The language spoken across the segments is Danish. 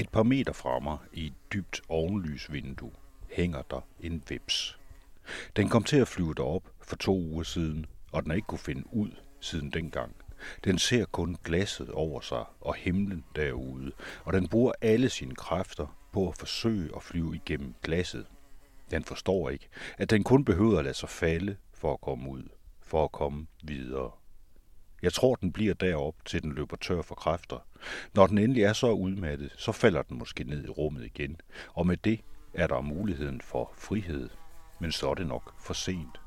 Et par meter fra mig i et dybt ovenlysvindue hænger der en vips. Den kom til at flyve derop for to uger siden, og den har ikke kunne finde ud siden dengang. Den ser kun glasset over sig og himlen derude, og den bruger alle sine kræfter på at forsøge at flyve igennem glasset. Den forstår ikke, at den kun behøver at lade sig falde for at komme ud, for at komme videre. Jeg tror, den bliver derop, til den løber tør for kræfter. Når den endelig er så udmattet, så falder den måske ned i rummet igen, og med det er der muligheden for frihed. Men så er det nok for sent.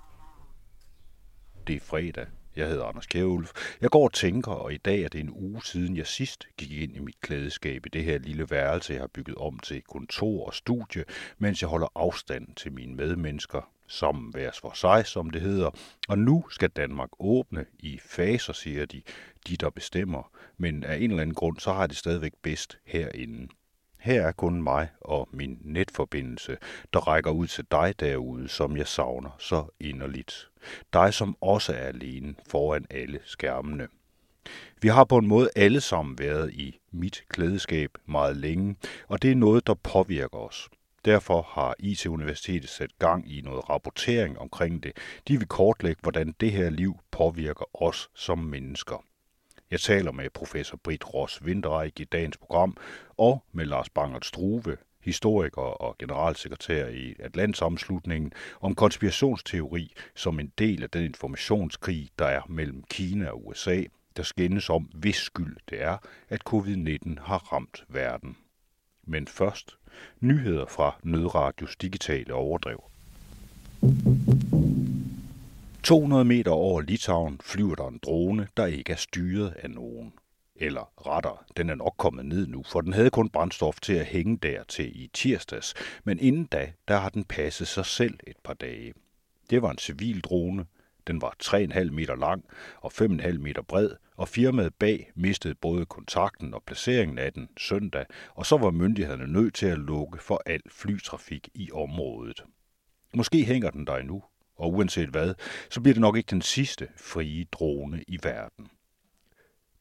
Det er fredag. Jeg hedder Anders Kjærulf. Jeg går og tænker, og i dag er det en uge siden, jeg sidst gik ind i mit klædeskab i det her lille værelse, jeg har bygget om til kontor og studie, mens jeg holder afstand til mine medmennesker, som værs for sig, som det hedder. Og nu skal Danmark åbne i faser, siger de, de der bestemmer. Men af en eller anden grund, så har det stadigvæk bedst herinde. Her er kun mig og min netforbindelse, der rækker ud til dig derude, som jeg savner så inderligt. Dig, som også er alene foran alle skærmene. Vi har på en måde alle sammen været i mit klædeskab meget længe, og det er noget, der påvirker os. Derfor har IT-universitetet sat gang i noget rapportering omkring det. De vil kortlægge, hvordan det her liv påvirker os som mennesker. Jeg taler med professor Britt Ross Vinterreich i dagens program, og med Lars Bangert Struve, historiker og generalsekretær i Atlantsamslutningen, om konspirationsteori som en del af den informationskrig, der er mellem Kina og USA, der skændes om, hvis skyld det er, at covid-19 har ramt verden. Men først nyheder fra Nødradios digitale overdrev. 200 meter over Litauen flyver der en drone, der ikke er styret af nogen. Eller retter, den er nok kommet ned nu, for den havde kun brændstof til at hænge der til i tirsdags, men inden da, der har den passet sig selv et par dage. Det var en civil drone, den var 3,5 meter lang og 5,5 meter bred, og firmaet bag mistede både kontakten og placeringen af den søndag, og så var myndighederne nødt til at lukke for al flytrafik i området. Måske hænger den der endnu, og uanset hvad, så bliver det nok ikke den sidste frie drone i verden.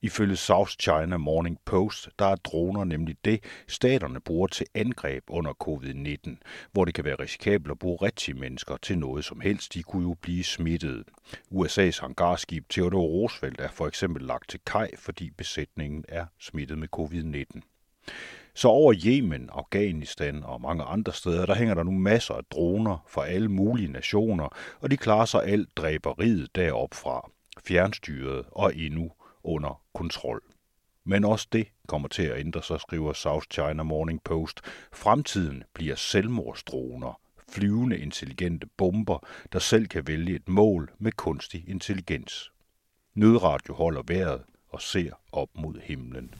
Ifølge South China Morning Post, der er droner nemlig det, staterne bruger til angreb under covid-19, hvor det kan være risikabelt at bruge rigtige mennesker til noget som helst. De kunne jo blive smittet. USA's hangarskib Theodore Roosevelt er for eksempel lagt til kaj, fordi besætningen er smittet med covid-19. Så over Yemen, Afghanistan og mange andre steder, der hænger der nu masser af droner fra alle mulige nationer, og de klarer sig alt dræberiet derop fra, fjernstyret og endnu under kontrol. Men også det kommer til at ændre sig, skriver South China Morning Post. Fremtiden bliver selvmordsdroner, flyvende intelligente bomber, der selv kan vælge et mål med kunstig intelligens. Nødradio holder vejret og ser op mod himlen.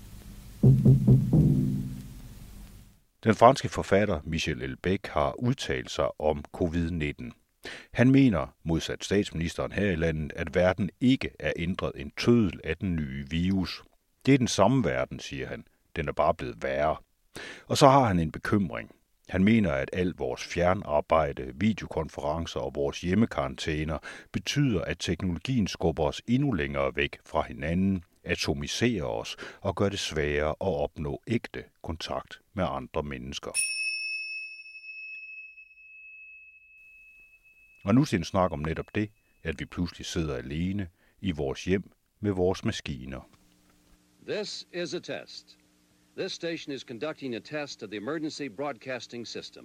Den franske forfatter Michel Elbeck har udtalt sig om covid-19. Han mener, modsat statsministeren her i landet, at verden ikke er ændret en tødel af den nye virus. Det er den samme verden, siger han. Den er bare blevet værre. Og så har han en bekymring. Han mener, at alt vores fjernarbejde, videokonferencer og vores hjemmekarantæner betyder, at teknologien skubber os endnu længere væk fra hinanden, atomiserer os og gør det sværere at opnå ægte kontakt med andre mennesker. Og nu til en snak om netop det, at vi pludselig sidder alene i vores hjem med vores maskiner. This is a test. This station is conducting a test of the emergency broadcasting system.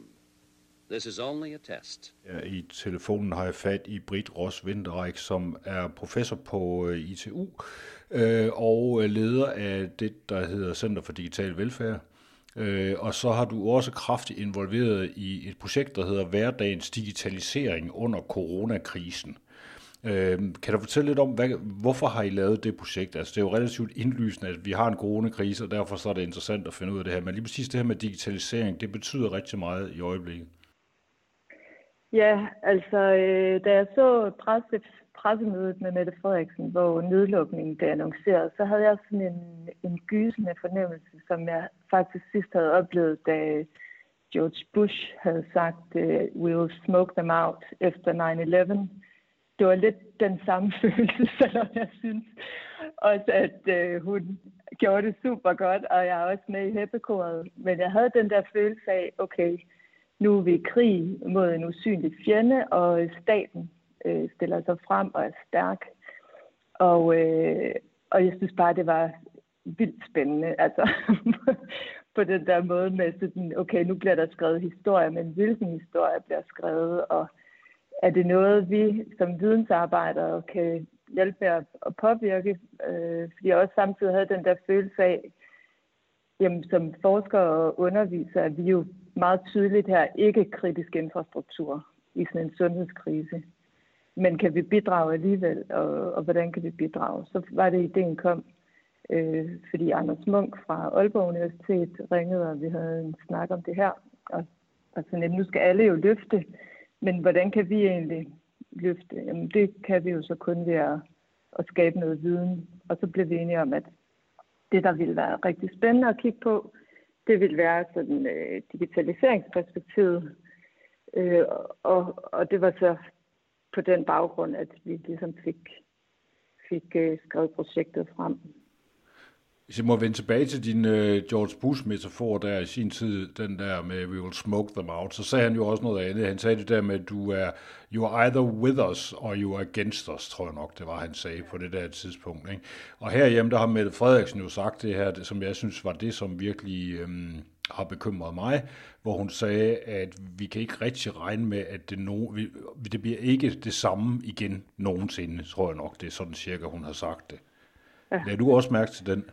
This is only a test. I telefonen har jeg fat i Britt Ross Winterreich, som er professor på øh, ITU øh, og leder af det, der hedder Center for Digital Velfærd. Øh, og så har du også kraftigt involveret i et projekt, der hedder Hverdagens Digitalisering under coronakrisen. Øh, kan du fortælle lidt om, hvad, hvorfor har I lavet det projekt? Altså, det er jo relativt indlysende, at vi har en coronakrise, og derfor så er det interessant at finde ud af det her. Men lige præcis det her med digitalisering, det betyder rigtig meget i øjeblikket. Ja, altså, øh, da jeg så presse, pressemødet med Mette Frederiksen, hvor nedlukningen blev annonceret, så havde jeg sådan en, en gysende fornemmelse, som jeg faktisk sidst havde oplevet, da George Bush havde sagt, we'll we will smoke them out efter 9-11. det var lidt den samme følelse, selvom jeg synes også, at øh, hun gjorde det super godt, og jeg er også med i heppekoret. Men jeg havde den der følelse af, okay, nu er vi i krig mod en usynlig fjende, og staten øh, stiller sig frem og er stærk. Og, øh, og jeg synes bare, det var vildt spændende. Altså, på den der måde med sådan, okay, nu bliver der skrevet historie, men hvilken historie bliver skrevet, og er det noget, vi som vidensarbejdere kan hjælpe med at, påvirke? Øh, fordi jeg også samtidig havde den der følelse af, jamen, som forskere og undervisere, at vi jo meget tydeligt her ikke kritisk infrastruktur i sådan en sundhedskrise. Men kan vi bidrage alligevel, og, og hvordan kan vi bidrage? Så var det, ideen kom, øh, fordi Anders Munk fra Aalborg Universitet ringede, og vi havde en snak om det her. Og, og sådan, at nu skal alle jo løfte, men hvordan kan vi egentlig løfte? Jamen, det kan vi jo så kun ved at, at skabe noget viden. Og så blev vi enige om, at det, der ville være rigtig spændende at kigge på, det ville være sådan øh, digitaliseringsperspektivet. Øh, og, og det var så på den baggrund, at vi ligesom fik, fik øh, skrevet projektet frem. Hvis jeg må vende tilbage til din øh, George Bush-metafor der i sin tid, den der med, we will smoke them out, så sagde han jo også noget andet. Han sagde det der med, du er, you are either with us, or you are against us, tror jeg nok, det var, han sagde på det der tidspunkt. Ikke? Og herhjemme, der har Mette Frederiksen jo sagt det her, det, som jeg synes var det, som virkelig Øh, har bekymret mig, hvor hun sagde, at vi kan ikke rigtig regne med, at det, no, vi, det bliver ikke det samme igen nogensinde, tror jeg nok. Det er sådan cirka, hun har sagt det. Ja. Lad du også mærke til den?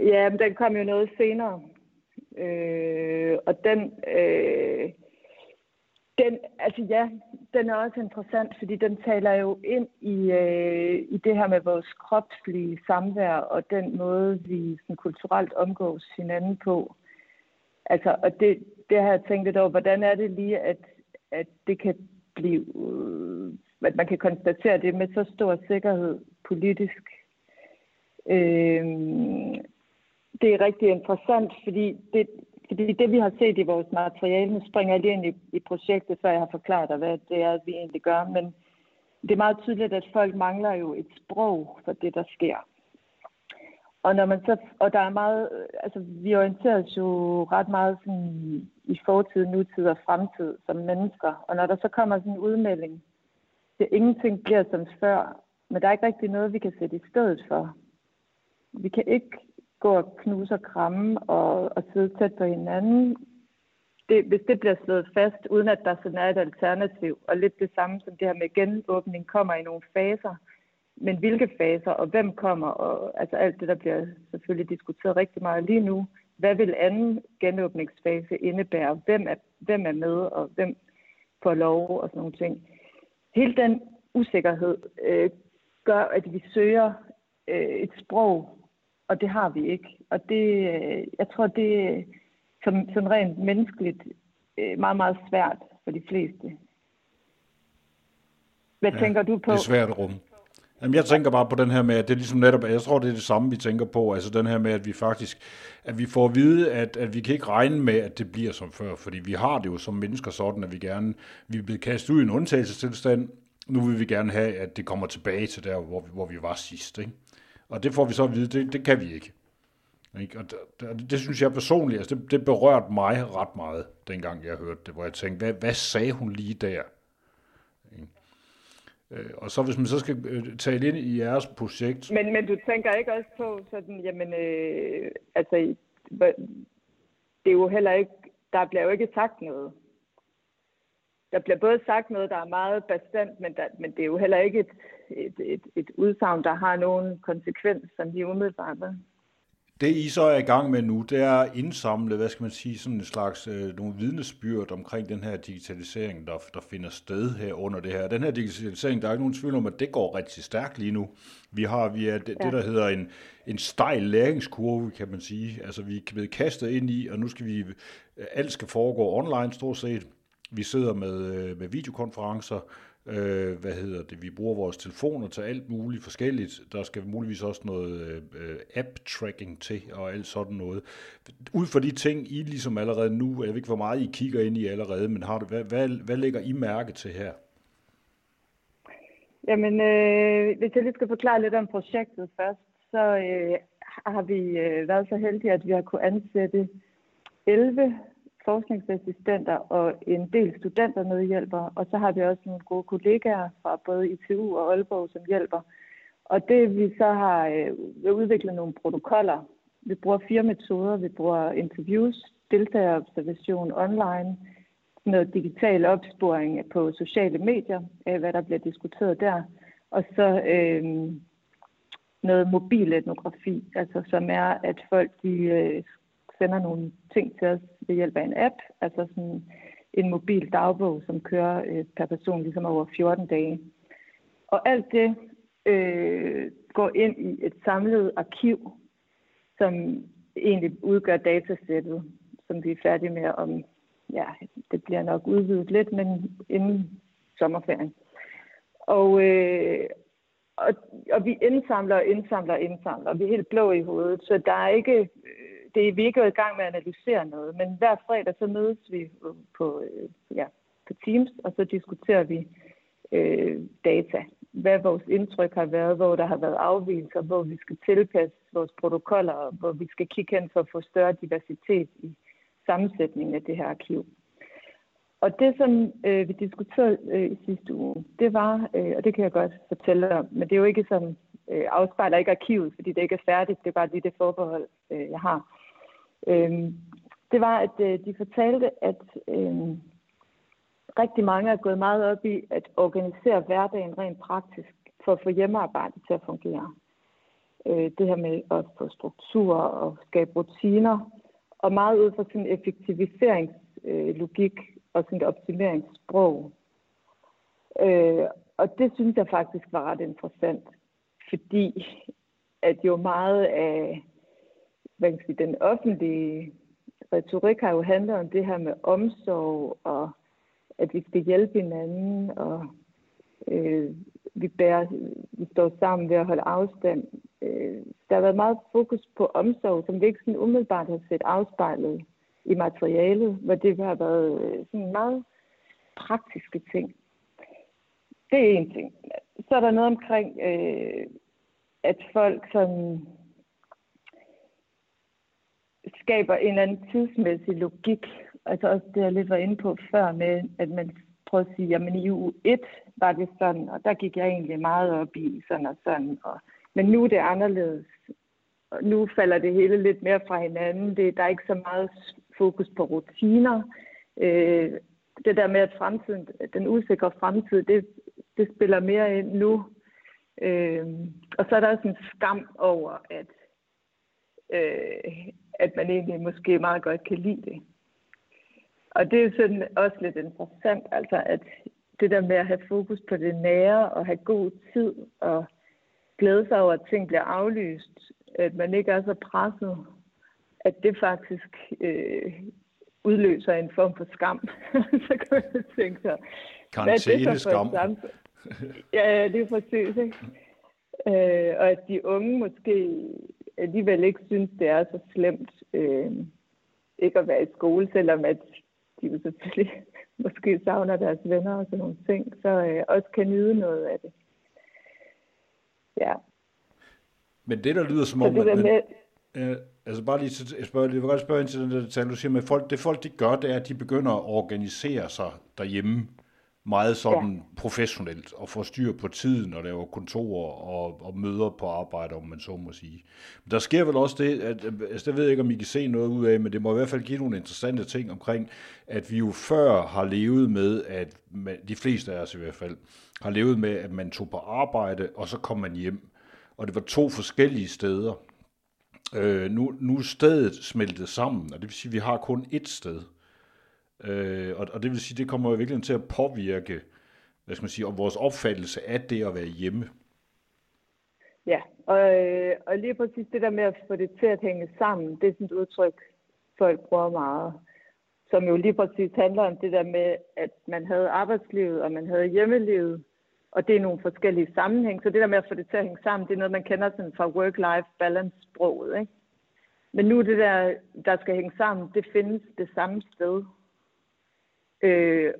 Ja, men den kom jo noget senere. Øh, og den, øh, den, altså ja, den er også interessant, fordi den taler jo ind i, øh, i det her med vores kropslige samvær og den måde, vi sådan, kulturelt omgås hinanden på. Altså, og det, det har jeg tænkt lidt over, hvordan er det lige, at, at det kan blive, øh, at man kan konstatere det med så stor sikkerhed politisk. Øh, det er rigtig interessant, fordi det, fordi det, vi har set i vores materiale, nu springer jeg lige ind i, i projektet, før jeg har forklaret dig, hvad det er, vi egentlig gør, men det er meget tydeligt, at folk mangler jo et sprog for det, der sker. Og, når man så, og der er meget, altså vi orienterer os jo ret meget sådan i fortid, nutid og fremtid som mennesker. Og når der så kommer sådan en udmelding, det ingenting bliver som før, men der er ikke rigtig noget, vi kan sætte i stedet for. Vi kan ikke gå og knuse og kramme og, og sidde tæt på hinanden. Det, hvis det bliver slået fast, uden at der sådan er et alternativ, og lidt det samme som det her med genåbning kommer i nogle faser, men hvilke faser, og hvem kommer, og altså alt det, der bliver selvfølgelig diskuteret rigtig meget lige nu. Hvad vil anden genåbningsfase indebære? Hvem er, hvem er med, og hvem får lov, og sådan nogle ting. Hele den usikkerhed øh, gør, at vi søger øh, et sprog, og det har vi ikke. Og det, øh, jeg tror, det er som, som rent menneskeligt øh, meget, meget svært for de fleste. Hvad ja, tænker du på? Det er svært at rumme. Jamen, jeg tænker bare på den her med, at det er ligesom netop, jeg tror, det er det samme, vi tænker på, altså den her med, at vi faktisk, at vi får at vide, at, at vi kan ikke regne med, at det bliver som før, fordi vi har det jo som mennesker sådan, at vi gerne, vi er blevet kastet ud i en undtagelsestilstand, nu vil vi gerne have, at det kommer tilbage til der, hvor vi, hvor vi var sidst, ikke? Og det får vi så at vide, det, det kan vi ikke. ikke? Og det, det, det synes jeg personligt, altså det, det berørte mig ret meget, dengang jeg hørte det, hvor jeg tænkte, hvad, hvad sagde hun lige der? Ikke? Øh, og så hvis man så skal øh, tale ind i jeres projekt... Men, men du tænker ikke også på sådan, jamen, øh, altså, det er jo heller ikke, der bliver jo ikke sagt noget der bliver både sagt noget, der er meget bestemt, men, der, men det er jo heller ikke et, et, et, et udsagn, der har nogen konsekvens, som de umiddelbart med. Det I så er i gang med nu, det er at indsamle, hvad skal man sige, sådan en slags øh, nogle vidnesbyrd omkring den her digitalisering, der, der finder sted her under det her. Den her digitalisering, der er ikke nogen tvivl om, at det går rigtig stærkt lige nu. Vi har via det, ja. det der hedder en, en stejl læringskurve, kan man sige. Altså vi er blevet kastet ind i, og nu skal vi, alt skal foregå online stort set. Vi sidder med, øh, med videokonferencer, øh, hvad hedder det, vi bruger vores telefoner til alt muligt forskelligt. Der skal muligvis også noget øh, app-tracking til og alt sådan noget. Ud fra de ting, I ligesom allerede nu, jeg ved ikke, hvor meget I kigger ind i allerede, men har du, hvad, hvad, hvad lægger I mærke til her? Jamen, øh, hvis jeg lige skal forklare lidt om projektet først, så øh, har vi øh, været så heldige, at vi har kunne ansætte 11 forskningsassistenter og en del studenter medhjælper, og så har vi også nogle gode kollegaer fra både ITU og Aalborg, som hjælper. Og det vi så har øh, udviklet nogle protokoller. Vi bruger fire metoder. Vi bruger interviews, deltagerobservation online, noget digital opsporing på sociale medier, af hvad der bliver diskuteret der, og så øh, noget mobil etnografi, altså som er, at folk de øh, sender nogle ting til os ved hjælp af en app, altså sådan en mobil dagbog, som kører øh, per person ligesom over 14 dage. Og alt det øh, går ind i et samlet arkiv, som egentlig udgør datasættet, som vi er færdige med om, ja, det bliver nok udvidet lidt, men inden sommerferien. Og, øh, og, og vi indsamler og indsamler og indsamler. Vi er helt blå i hovedet, så der er ikke, det er, vi er ikke i gang med at analysere noget, men hver fredag så mødes vi øh, på, øh, ja, på Teams, og så diskuterer vi øh, data. Hvad vores indtryk har været, hvor der har været afvielser, hvor vi skal tilpasse vores protokoller, og hvor vi skal kigge hen for at få større diversitet i sammensætningen af det her arkiv. Og det, som øh, vi diskuterede øh, i sidste uge, det var, øh, og det kan jeg godt fortælle om, men det er jo ikke sådan, øh, afspejler ikke arkivet, fordi det ikke er færdigt, det er bare lige det forbehold, øh, jeg har. Øh, det var, at øh, de fortalte, at øh, rigtig mange er gået meget op i at organisere hverdagen rent praktisk for at få hjemmearbejde til at fungere. Øh, det her med at få struktur og skabe rutiner, og meget ud fra sådan effektiviseringslogik øh, og sådan et optimeringssprog. Øh, og det synes jeg faktisk var ret interessant, fordi at jo meget af hvad kan sige, den offentlige retorik har jo handlet om det her med omsorg, og at vi skal hjælpe hinanden, og øh, vi, bærer, vi står sammen ved at holde afstand. Øh, der har været meget fokus på omsorg, som vi ikke sådan umiddelbart har set afspejlet i materialet, hvor det har været øh, sådan meget praktiske ting. Det er en ting. Så er der noget omkring, øh, at folk som skaber en eller anden tidsmæssig logik. Altså også det, jeg lidt var inde på før med, at man prøver at sige, jamen i uge 1 var det sådan, og der gik jeg egentlig meget op i sådan og sådan. Og, men nu er det anderledes. Og nu falder det hele lidt mere fra hinanden. Det, der er ikke så meget fokus på rutiner. Øh, det der med, at fremtiden, den usikre fremtid, det, det spiller mere ind nu. Øh, og så er der også en skam over, at, øh, at man egentlig måske meget godt kan lide det. Og det er jo sådan også lidt interessant, altså at det der med at have fokus på det nære og have god tid og glæde sig over, at ting bliver aflyst, at man ikke er så presset, at det faktisk øh, udløser en form for skam. så kan man tænke sig, hvad er det så for skam? ja, det er præcis, ikke? Øh, og at de unge måske alligevel ikke synes, det er så slemt øh, ikke at være i skole, selvom at de jo selvfølgelig måske savner deres venner og sådan nogle ting, så øh, også kan nyde noget af det. Ja. Men det, der lyder som om... Det at, med... øh, altså bare lige til, jeg, spørger, jeg vil godt spørge ind til den der detalje, du siger, men folk, det folk de gør, det er, at de begynder at organisere sig derhjemme meget sådan ja. professionelt og får styr på tiden og laver kontorer og, og møder på arbejde, om man så må sige. Men der sker vel også det, at, altså det ved jeg ikke, om I kan se noget ud af, men det må i hvert fald give nogle interessante ting omkring, at vi jo før har levet med, at man, de fleste af os i hvert fald, har levet med, at man tog på arbejde, og så kom man hjem. Og det var to forskellige steder. Øh, nu, nu er stedet smeltet sammen, og det vil sige, at vi har kun ét sted. Øh, og, og det vil sige, det kommer jo virkelig til at påvirke hvad skal man sige, vores opfattelse af det at være hjemme. Ja, og, øh, og lige præcis det der med at få det til at hænge sammen, det er sådan et udtryk, folk bruger meget, som jo lige præcis handler om det der med, at man havde arbejdslivet, og man havde hjemmelivet, og det er nogle forskellige sammenhæng. Så det der med at få det til at hænge sammen, det er noget, man kender sådan fra work-life balance-sproget. Ikke? Men nu det der, der skal hænge sammen, det findes det samme sted. Øh,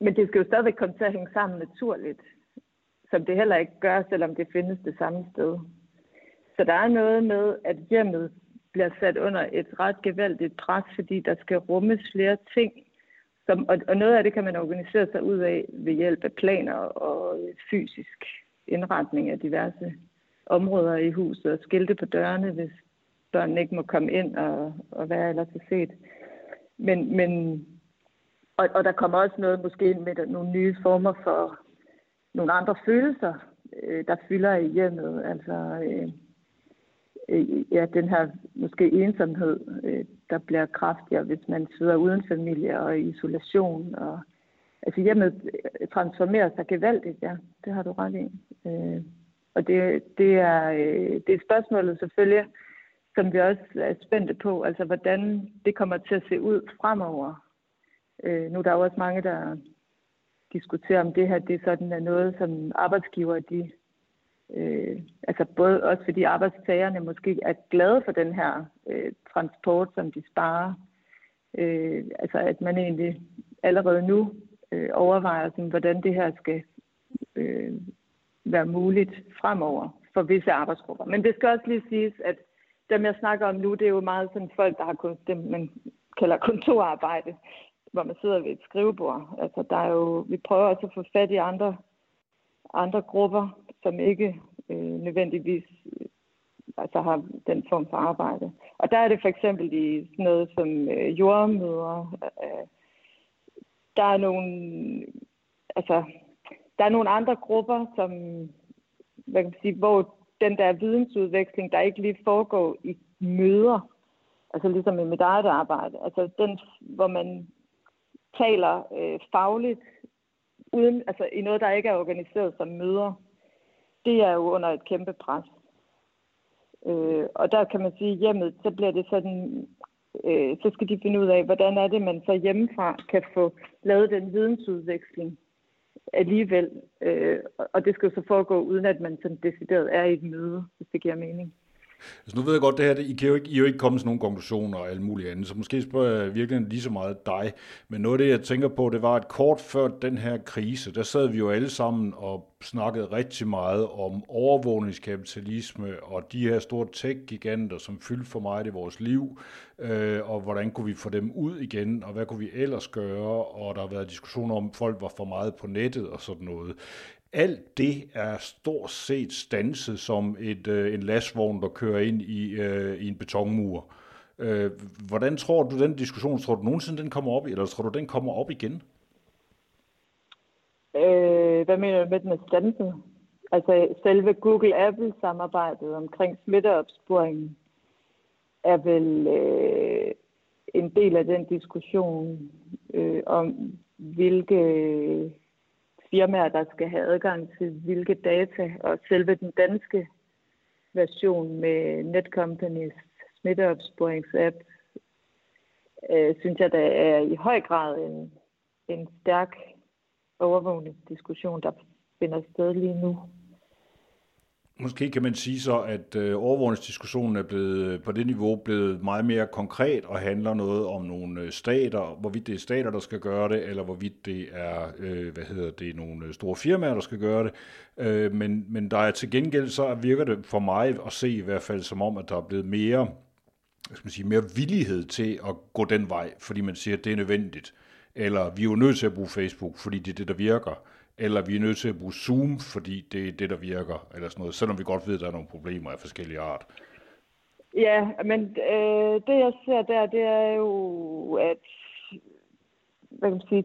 men det skal jo stadigvæk komme til at hænge sammen naturligt. som det heller ikke gør, selvom det findes det samme sted. Så der er noget med, at hjemmet bliver sat under et ret gevaldigt pres, fordi der skal rummes flere ting. Som, og, og noget af det kan man organisere sig ud af ved hjælp af planer og fysisk indretning af diverse områder i huset og skilte på dørene, hvis børnene ikke må komme ind og, og være ellers set. Men, men og, og der kommer også noget måske ind med nogle nye former for nogle andre følelser, øh, der fylder i hjemmet. Altså, øh, øh, ja, den her måske ensomhed, øh, der bliver kraftigere, hvis man sidder uden familie og i isolation. Og, altså hjemmet øh, transformerer sig gevaldigt, ja. Det har du ret i. Øh, og det, det, er, øh, det er spørgsmålet selvfølgelig, som vi også er spændte på, altså hvordan det kommer til at se ud fremover. Øh, nu er der jo også mange, der diskuterer, om det her det sådan er noget, som arbejdsgiver, de, øh, altså både også fordi arbejdstagerne måske er glade for den her øh, transport, som de sparer. Øh, altså at man egentlig allerede nu øh, overvejer, sådan, hvordan det her skal øh, være muligt fremover for visse arbejdsgrupper. Men det skal også lige siges, at dem jeg snakker om nu, det er jo meget sådan folk, der har kun, dem, man kalder kontorarbejde, hvor man sidder ved et skrivebord. Altså der er jo, vi prøver også at få fat i andre, andre grupper, som ikke øh, nødvendigvis øh, altså har den form for arbejde. Og der er det for eksempel i sådan noget som øh, jordmøder. Øh, der er nogle, altså, der er nogle andre grupper, som, hvad kan man sige, hvor den der vidensudveksling, der ikke lige foregår i møder, altså ligesom i mit eget arbejde, altså den, hvor man taler øh, fagligt, uden, altså i noget, der ikke er organiseret som møder, det er jo under et kæmpe pres. Øh, og der kan man sige, hjemmet, så bliver det sådan, øh, så skal de finde ud af, hvordan er det, man så hjemmefra kan få lavet den vidensudveksling alligevel. Øh, og det skal jo så foregå, uden at man sådan decideret er i et møde, hvis det giver mening. Altså, nu ved jeg godt, det her, I, kan jo ikke, I er jo ikke kommet til nogen konklusioner og alt muligt andet, så måske spørger jeg virkelig lige så meget dig. Men noget af det, jeg tænker på, det var, at kort før den her krise, der sad vi jo alle sammen og snakkede rigtig meget om overvågningskapitalisme og de her store tech-giganter, som fyldte for meget i vores liv, øh, og hvordan kunne vi få dem ud igen, og hvad kunne vi ellers gøre, og der har været diskussioner om, folk var for meget på nettet og sådan noget alt det er stort set stanset som et, øh, en lastvogn, der kører ind i, øh, i en betonmur. Øh, hvordan tror du, den diskussion, tror du nogensinde, den kommer op, eller tror du, den kommer op igen? Øh, hvad mener du med, den er stanset? Altså selve Google-Apple-samarbejdet omkring smitteopsporingen er vel øh, en del af den diskussion øh, om, hvilke firmaer, der skal have adgang til hvilke data, og selve den danske version med Netcompanies smitteopsporingsapp, øh, synes jeg, der er i høj grad en, en stærk overvågningsdiskussion, der finder sted lige nu. Måske kan man sige så, at øh, overvågningsdiskussionen er blevet øh, på det niveau blevet meget mere konkret og handler noget om nogle øh, stater, hvorvidt det er stater, der skal gøre det, eller hvorvidt det er, øh, hvad hedder det, nogle øh, store firmaer, der skal gøre det. Øh, men, men der er til gengæld, så virker det for mig at se i hvert fald som om, at der er blevet mere, skal man sige, mere villighed til at gå den vej, fordi man siger, at det er nødvendigt. Eller vi er jo nødt til at bruge Facebook, fordi det er det, der virker eller vi er nødt til at bruge Zoom, fordi det er det, der virker, eller sådan noget, selvom vi godt ved, at der er nogle problemer af forskellige art. Ja, men øh, det jeg ser der, det er jo, at hvad kan man sige,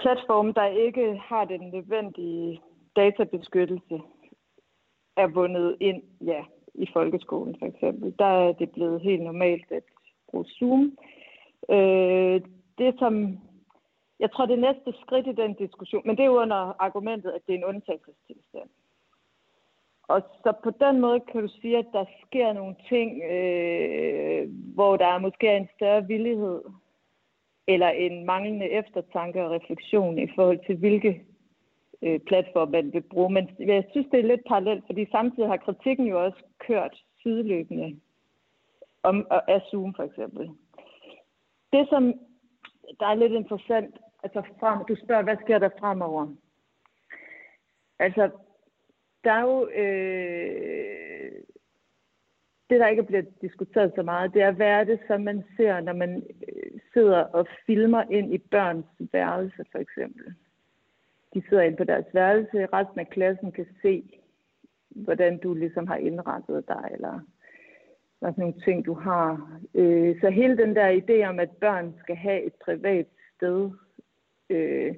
platforme, der ikke har den nødvendige databeskyttelse, er vundet ind ja, i folkeskolen for eksempel. Der er det blevet helt normalt at bruge Zoom. Øh, det, som jeg tror, det næste skridt i den diskussion, men det er jo under argumentet, at det er en undtagelsestilstand. Og så på den måde kan du sige, at der sker nogle ting, øh, hvor der er måske er en større villighed, eller en manglende eftertanke og refleksion i forhold til, hvilke øh, platform man vil bruge. Men jeg synes, det er lidt parallelt, fordi samtidig har kritikken jo også kørt sideløbende om, af Zoom for eksempel. Det, som der er lidt interessant, altså frem, du spørger, hvad sker der fremover? Altså, der er jo... Øh, det, der ikke bliver diskuteret så meget, det er, hvad er det, som man ser, når man øh, sidder og filmer ind i børns værelse, for eksempel. De sidder ind på deres værelse, resten af klassen kan se, hvordan du ligesom har indrettet dig, eller hvad for nogle ting, du har. Øh, så hele den der idé om, at børn skal have et privat sted, øh,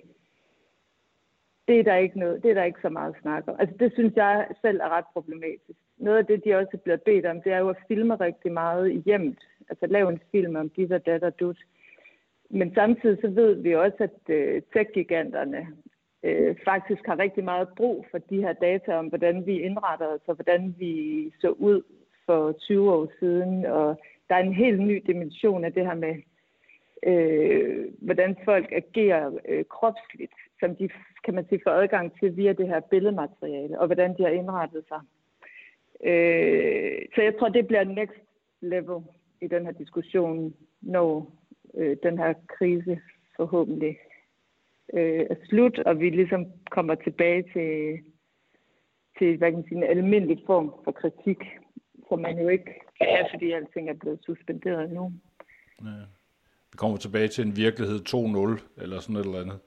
det er der ikke noget, det er der ikke så meget snak om. Altså det synes jeg selv er ret problematisk. Noget af det, de også bliver bedt om, det er jo at filme rigtig meget i hjemmet. Altså lave en film om dit og datter dut. Men samtidig så ved vi også, at øh, tech-giganterne øh, faktisk har rigtig meget brug for de her data om, hvordan vi indretter os og hvordan vi så ud for 20 år siden. Og der er en helt ny dimension af det her med, øh, hvordan folk agerer øh, kropsligt, som de kan man sige, får adgang til via det her billedmateriale, og hvordan de har indrettet sig. Øh, så jeg tror, det bliver next level i den her diskussion, når øh, den her krise forhåbentlig øh, er slut, og vi ligesom kommer tilbage til, til hvad kan man sige, en almindelig form for kritik, som man jo ikke kan have, fordi alting er blevet suspenderet nu. Ja. Vi kommer tilbage til en virkelighed 2.0, eller sådan et eller andet.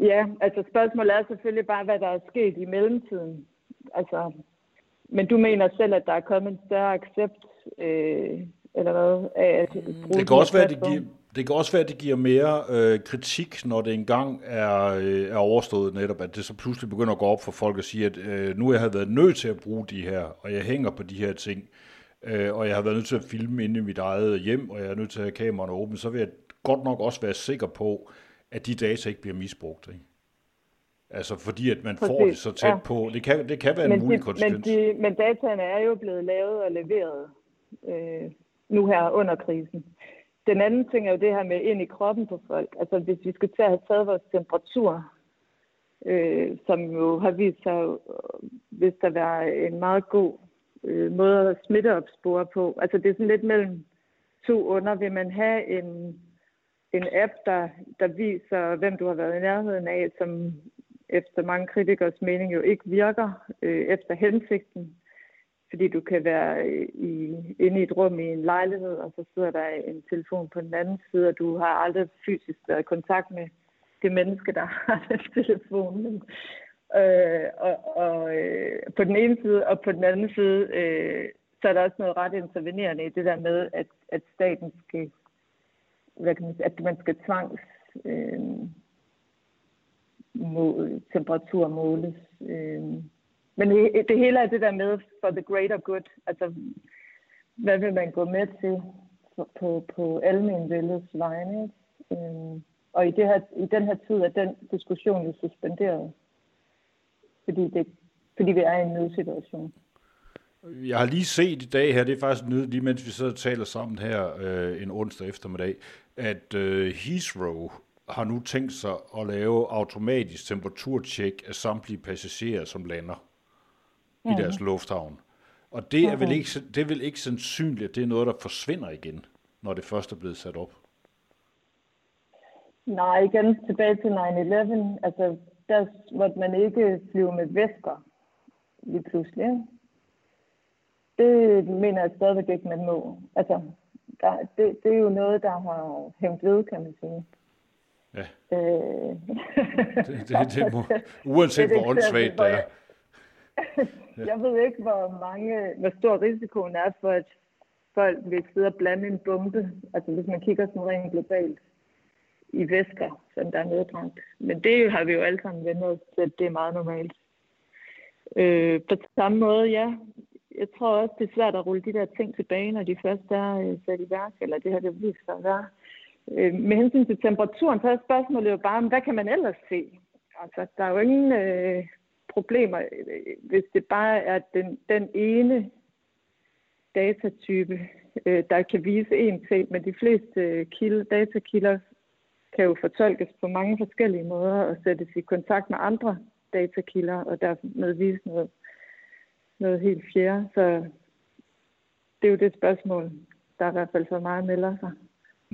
Ja, altså spørgsmålet er selvfølgelig bare, hvad der er sket i mellemtiden. Altså, men du mener selv, at der er kommet en større accept, øh, eller hvad, af at bruge det kan også være, det giver, det kan også være, at det giver mere øh, kritik, når det engang er, øh, er overstået netop, at det så pludselig begynder at gå op for folk og sige, at øh, nu jeg har været nødt til at bruge de her, og jeg hænger på de her ting, øh, og jeg har været nødt til at filme inde i mit eget hjem, og jeg er nødt til at have kameraerne åbent, så vil jeg godt nok også være sikker på, at de data ikke bliver misbrugt. Ikke? Altså fordi at man Præcis. får det så tæt ja. på. Det kan, det kan være men en mulig de, konsekvens. Men, de, men dataene er jo blevet lavet og leveret øh, nu her under krisen. Den anden ting er jo det her med ind i kroppen på folk. Altså hvis vi skal til at have taget vores temperatur, øh, som jo har vist sig, hvis der var en meget god øh, måde at smitteopspore på. Altså det er sådan lidt mellem to under. Vil man have en en app, der, der viser, hvem du har været i nærheden af, som efter mange kritikers mening jo ikke virker øh, efter hensigten, fordi du kan være i, inde i et rum i en lejlighed, og så sidder der en telefon på den anden side, og du har aldrig fysisk været i kontakt med det menneske, der har den telefon. Øh, og og øh, på den ene side, og på den anden side, øh, så er der også noget ret intervenerende i det der med, at, at staten skal hvad kan man sige, at man skal tvangs øh, mål, temperatur måles. Øh. Men det, det hele er det der med for the greater good. Altså, hvad vil man gå med til på, på, på almenvældets vegne? Øh. Og i, det her, i den her tid er den diskussion jo suspenderet. Fordi, det, fordi vi er i en nødsituation. Jeg har lige set i dag her, det er faktisk nyt, lige mens vi sidder og taler sammen her øh, en onsdag eftermiddag, at øh, Heathrow har nu tænkt sig at lave automatisk temperaturtjek af samtlige passagerer, som lander i deres lufthavn. Og det er, vel ikke, det er vel ikke sandsynligt, at det er noget, der forsvinder igen, når det først er blevet sat op? Nej, igen tilbage til 9-11. Altså, der måtte man ikke flyve med væsker lige pludselig. Det mener jeg stadigvæk ikke, man må. Altså, der, det, det er jo noget, der har hængt ved, kan man sige. Ja. Øh. det, det, det må, uanset det, hvor åndssvagt det er. jeg ved ikke, hvor mange, hvor stor risikoen er for, at folk vil sidde og blande en bombe. Altså hvis man kigger sådan rent globalt i væsker, som der er nedbrændt. Men det har vi jo alle sammen vendt os til, at det er meget normalt. Øh, på samme måde, ja, jeg tror også, det er svært at rulle de der ting tilbage, når de først er øh, sat i værk, eller det har det vist sig at være. Øh, med hensyn til temperaturen, så er spørgsmålet jo bare, hvad kan man ellers se? Altså, der er jo ingen øh, problemer, hvis det bare er den, den ene datatype, øh, der kan vise en ting, men de fleste øh, kilde, datakilder kan jo fortolkes på mange forskellige måder og sættes i kontakt med andre datakilder, og dermed vise noget noget helt fjerde. Så det er jo det spørgsmål, der i hvert fald for meget melder sig.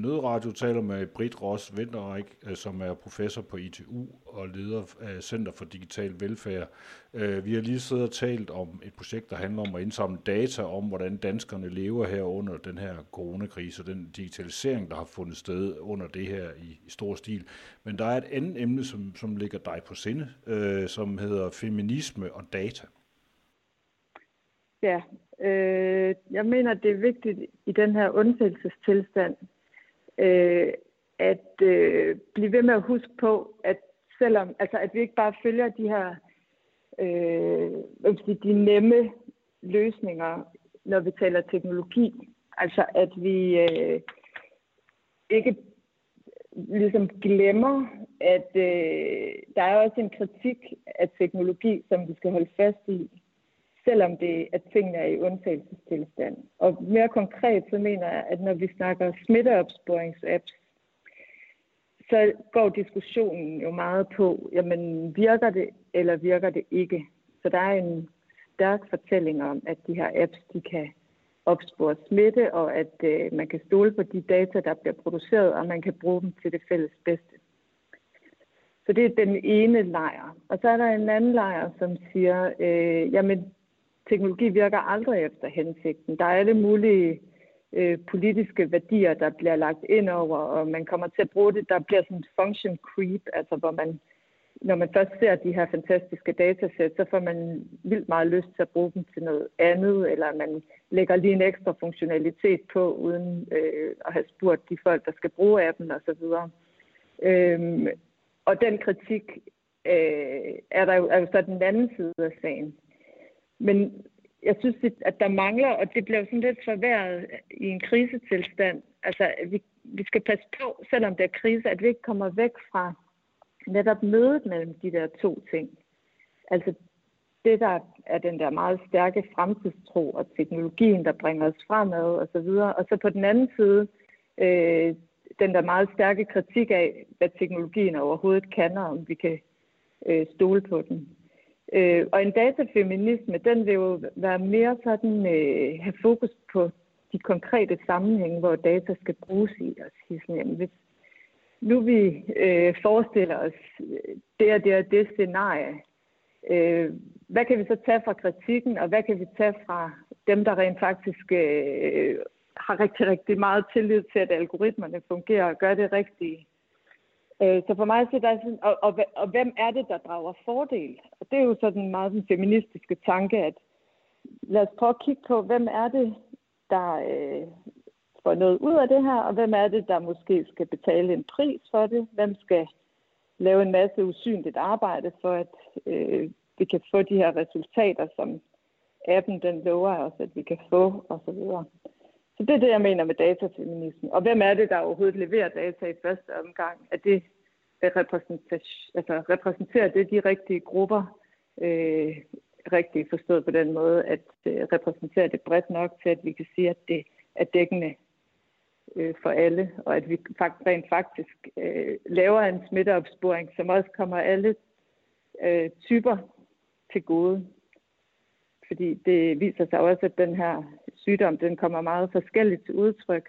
Nødradio taler med Britt Ross Vinterreik, øh, som er professor på ITU og leder af Center for Digital Velfærd. Øh, vi har lige siddet og talt om et projekt, der handler om at indsamle data om, hvordan danskerne lever her under den her coronakrise og den digitalisering, der har fundet sted under det her i, i stor stil. Men der er et andet emne, som, som ligger dig på sinde, øh, som hedder feminisme og data. Ja, øh, jeg mener, det er vigtigt i den her undtagelsestilstand, øh, at øh, blive ved med at huske på, at selvom, altså at vi ikke bare følger de her øh, hvad sige, de nemme løsninger, når vi taler teknologi. Altså at vi øh, ikke ligesom glemmer, at øh, der er også en kritik af teknologi, som vi skal holde fast i, selvom det, at tingene er i undtagelsestilstand. Og mere konkret, så mener jeg, at når vi snakker smitteopsporingsapps, så går diskussionen jo meget på, jamen virker det, eller virker det ikke? Så der er en stærk fortælling om, at de her apps, de kan opspore smitte, og at øh, man kan stole på de data, der bliver produceret, og man kan bruge dem til det fælles bedste. Så det er den ene lejr. Og så er der en anden lejr, som siger, øh, jamen teknologi virker aldrig efter hensigten. Der er alle mulige øh, politiske værdier, der bliver lagt ind over, og man kommer til at bruge det. Der bliver sådan en function creep, altså hvor man, når man først ser de her fantastiske datasæt, så får man vildt meget lyst til at bruge dem til noget andet, eller man lægger lige en ekstra funktionalitet på, uden øh, at have spurgt de folk, der skal bruge appen osv. Øhm, og den kritik øh, er der jo, er jo så den anden side af sagen. Men jeg synes, at der mangler, og det bliver sådan lidt forværret i en krisetilstand. Altså, vi, vi skal passe på, selvom det er krise, at vi ikke kommer væk fra netop mødet mellem de der to ting. Altså, det der er den der meget stærke fremtidstro og teknologien, der bringer os fremad og så videre. Og så på den anden side, øh, den der meget stærke kritik af, hvad teknologien overhovedet kan, og om vi kan øh, stole på den. Øh, og en datafeminisme, den vil jo være mere sådan, øh, have fokus på de konkrete sammenhænge, hvor data skal bruges i. Og sige sådan, jamen, hvis nu vi øh, forestiller os øh, det og det og det scenarie, øh, hvad kan vi så tage fra kritikken, og hvad kan vi tage fra dem, der rent faktisk øh, har rigtig, rigtig meget tillid til, at algoritmerne fungerer og gør det rigtige? Øh, så for mig så er der sådan, og, og, og hvem er det, der drager fordel? Og det er jo sådan meget den feministiske tanke, at lad os prøve at kigge på, hvem er det, der øh, får noget ud af det her, og hvem er det, der måske skal betale en pris for det? Hvem skal lave en masse usynligt arbejde for, at øh, vi kan få de her resultater, som appen den lover os, at vi kan få, osv. Så det er det, jeg mener med datafeminisme. Og hvem er det, der overhovedet leverer data i første omgang? Er det altså, repræsenterer det de rigtige grupper, øh, rigtigt forstået på den måde, at øh, repræsenterer det bredt nok til, at vi kan sige, at det er dækkende øh, for alle, og at vi faktisk, rent faktisk øh, laver en smitteopsporing, som også kommer alle øh, typer til gode. Fordi det viser sig også, at den her sygdom, den kommer meget forskelligt til udtryk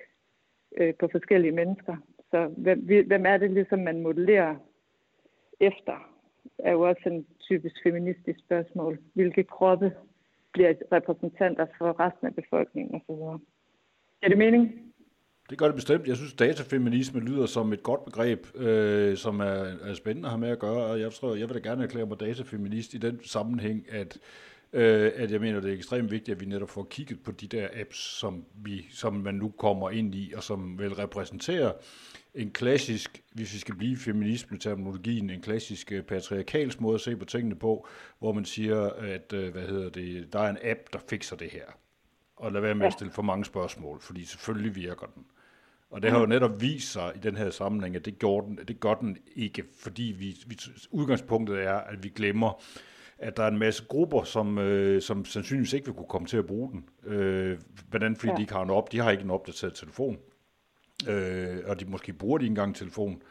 øh, på forskellige mennesker. Så hvem, hvem er det ligesom, man modellerer efter, er jo også en typisk feministisk spørgsmål. Hvilke kroppe bliver repræsentanter for resten af befolkningen osv. Er det mening? Det gør det bestemt. Jeg synes, datafeminisme lyder som et godt begreb, øh, som er, er spændende at have med at gøre, og jeg tror, jeg vil da gerne erklære mig datafeminist i den sammenhæng, at øh, at jeg mener, det er ekstremt vigtigt, at vi netop får kigget på de der apps, som, vi, som man nu kommer ind i, og som vil repræsentere en klassisk, hvis vi skal blive feminisme-terminologien, en klassisk øh, patriarkalsk måde at se på tingene på, hvor man siger, at øh, hvad hedder det, der er en app, der fikser det her. Og lad være med at stille for mange spørgsmål, fordi selvfølgelig virker den. Og det har jo netop vist sig i den her sammenhæng, at det, gjorde den, det gør den ikke, fordi vi, vi, udgangspunktet er, at vi glemmer, at der er en masse grupper, som, øh, som sandsynligvis ikke vil kunne komme til at bruge den. Øh, hvordan fordi ja. de ikke har en op, de har ikke en opdateret telefon. Øh, og de måske bruger de ikke engang telefon.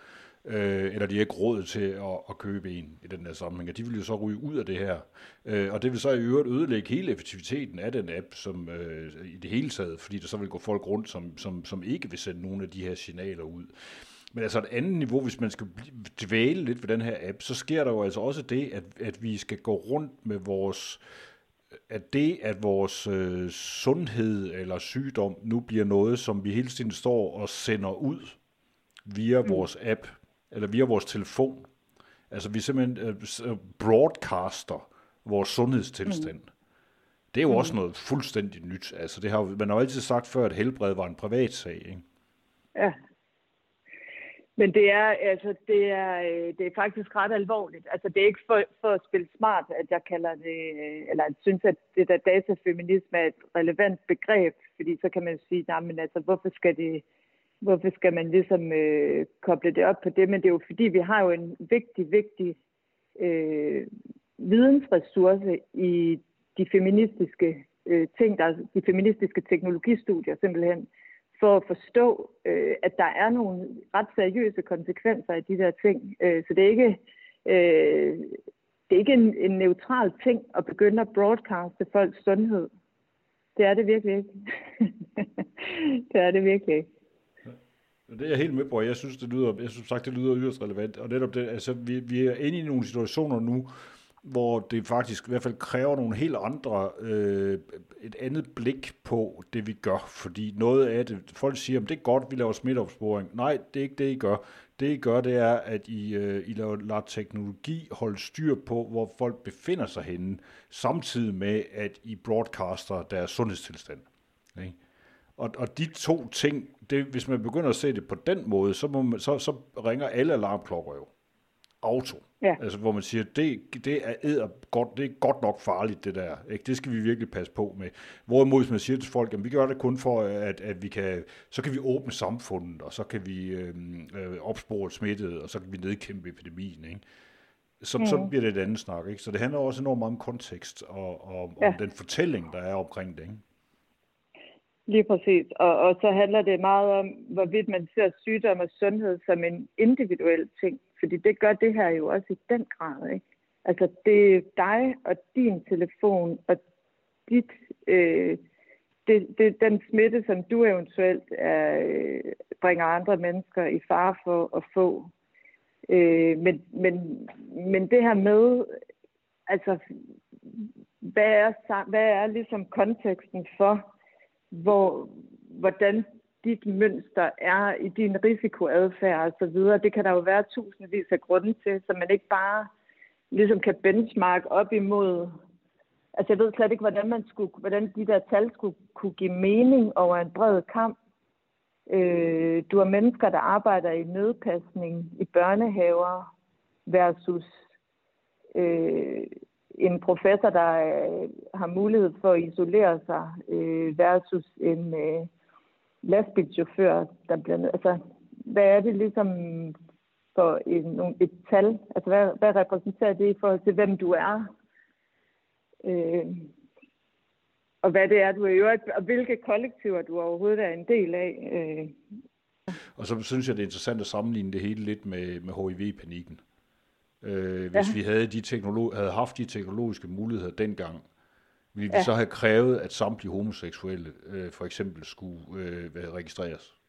øh, eller de har ikke råd til at, at købe en i den der sammenhæng, og de vil jo så ryge ud af det her. Øh, og det vil så i øvrigt ødelægge hele effektiviteten af den app som, øh, i det hele taget, fordi der så vil gå folk rundt, som, som, som ikke vil sende nogle af de her signaler ud. Men altså et andet niveau, hvis man skal dvæle lidt ved den her app, så sker der jo altså også det, at, at vi skal gå rundt med vores at det, at vores øh, sundhed eller sygdom nu bliver noget, som vi hele tiden står og sender ud via mm. vores app, eller via vores telefon. Altså vi simpelthen øh, broadcaster vores sundhedstilstand. Mm. Det er jo mm. også noget fuldstændig nyt. Altså det har, man har jo altid sagt før, at helbred var en privat sag. Ikke? Ja. Men det er, altså, det er, øh, det er faktisk ret alvorligt. Altså, det er ikke for, for at spille smart, at jeg kalder det, øh, eller at synes, at det der datafeminisme er et relevant begreb, fordi så kan man sige, nej, men altså, hvorfor skal det, hvorfor skal man ligesom øh, koble det op på det? Men det er jo fordi, vi har jo en vigtig, vigtig øh, vidensressource i de feministiske øh, ting, der, de feministiske teknologistudier simpelthen, for at forstå, øh, at der er nogle ret seriøse konsekvenser af de der ting. Øh, så det er ikke, øh, det er ikke en, en neutral ting at begynde at broadcaste folks sundhed. Det er det virkelig ikke. det er det virkelig ikke. Det er jeg helt med på, jeg synes, det lyder, jeg synes sagt, det lyder yderst relevant. Og netop det, altså, vi, vi er inde i nogle situationer nu, hvor det faktisk i hvert fald kræver nogle helt andre, øh, et andet blik på det, vi gør. Fordi noget af det, folk siger, at det er godt, vi laver smitteopsporing. Nej, det er ikke det, I gør. Det, I gør, det er, at I, øh, I laver, lader teknologi holde styr på, hvor folk befinder sig henne, samtidig med, at I broadcaster deres sundhedstilstand. Ikke? Og, og de to ting, det, hvis man begynder at se det på den måde, så, må man, så, så ringer alle alarmklokker jo. Auto. Ja. Altså, hvor man siger, det, det er æder godt, det er godt nok farligt, det der. Ikke? Det skal vi virkelig passe på med. Hvorimod, hvis man siger til folk, at vi gør det kun for, at, at vi kan, så kan vi åbne samfundet, og så kan vi øh, øh, opspore smittet, og så kan vi nedkæmpe epidemien. Ikke? Så, mm. så bliver det et andet snak. Ikke? Så det handler også enormt meget om kontekst, og, og ja. om den fortælling, der er omkring det. Ikke? Lige præcis. Og, og så handler det meget om, hvorvidt man ser sygdom og sundhed som en individuel ting. Fordi det gør det her jo også i den grad. Ikke? Altså det er dig og din telefon og dit, øh, det, det, den smitte, som du eventuelt er, øh, bringer andre mennesker i fare for at få. Øh, men, men, men det her med, altså, hvad er, hvad er ligesom konteksten for, hvor, hvordan dit mønster er i din risikoadfærd og så videre. Det kan der jo være tusindvis af grunde til, så man ikke bare ligesom kan benchmark op imod Altså jeg ved slet ikke, hvordan, man skulle, hvordan de der tal skulle kunne give mening over en bred kamp. Øh, du har mennesker, der arbejder i nødpasning i børnehaver versus øh, en professor, der øh, har mulighed for at isolere sig, øh, versus en øh, lastbilchauffør, der bliver... Altså, hvad er det ligesom for en, et tal? Altså, hvad, hvad repræsenterer det i forhold til, hvem du er? Øh, og hvad det er, du er i øvrigt, og hvilke kollektiver du overhovedet er en del af. Øh. Og så synes jeg, det er interessant at sammenligne det hele lidt med, med HIV-panikken. Øh, hvis ja. vi havde, de teknolog- havde haft de teknologiske muligheder dengang, ville vi ja. så have krævet, at samtlige homoseksuelle øh, for eksempel skulle øh, registreres.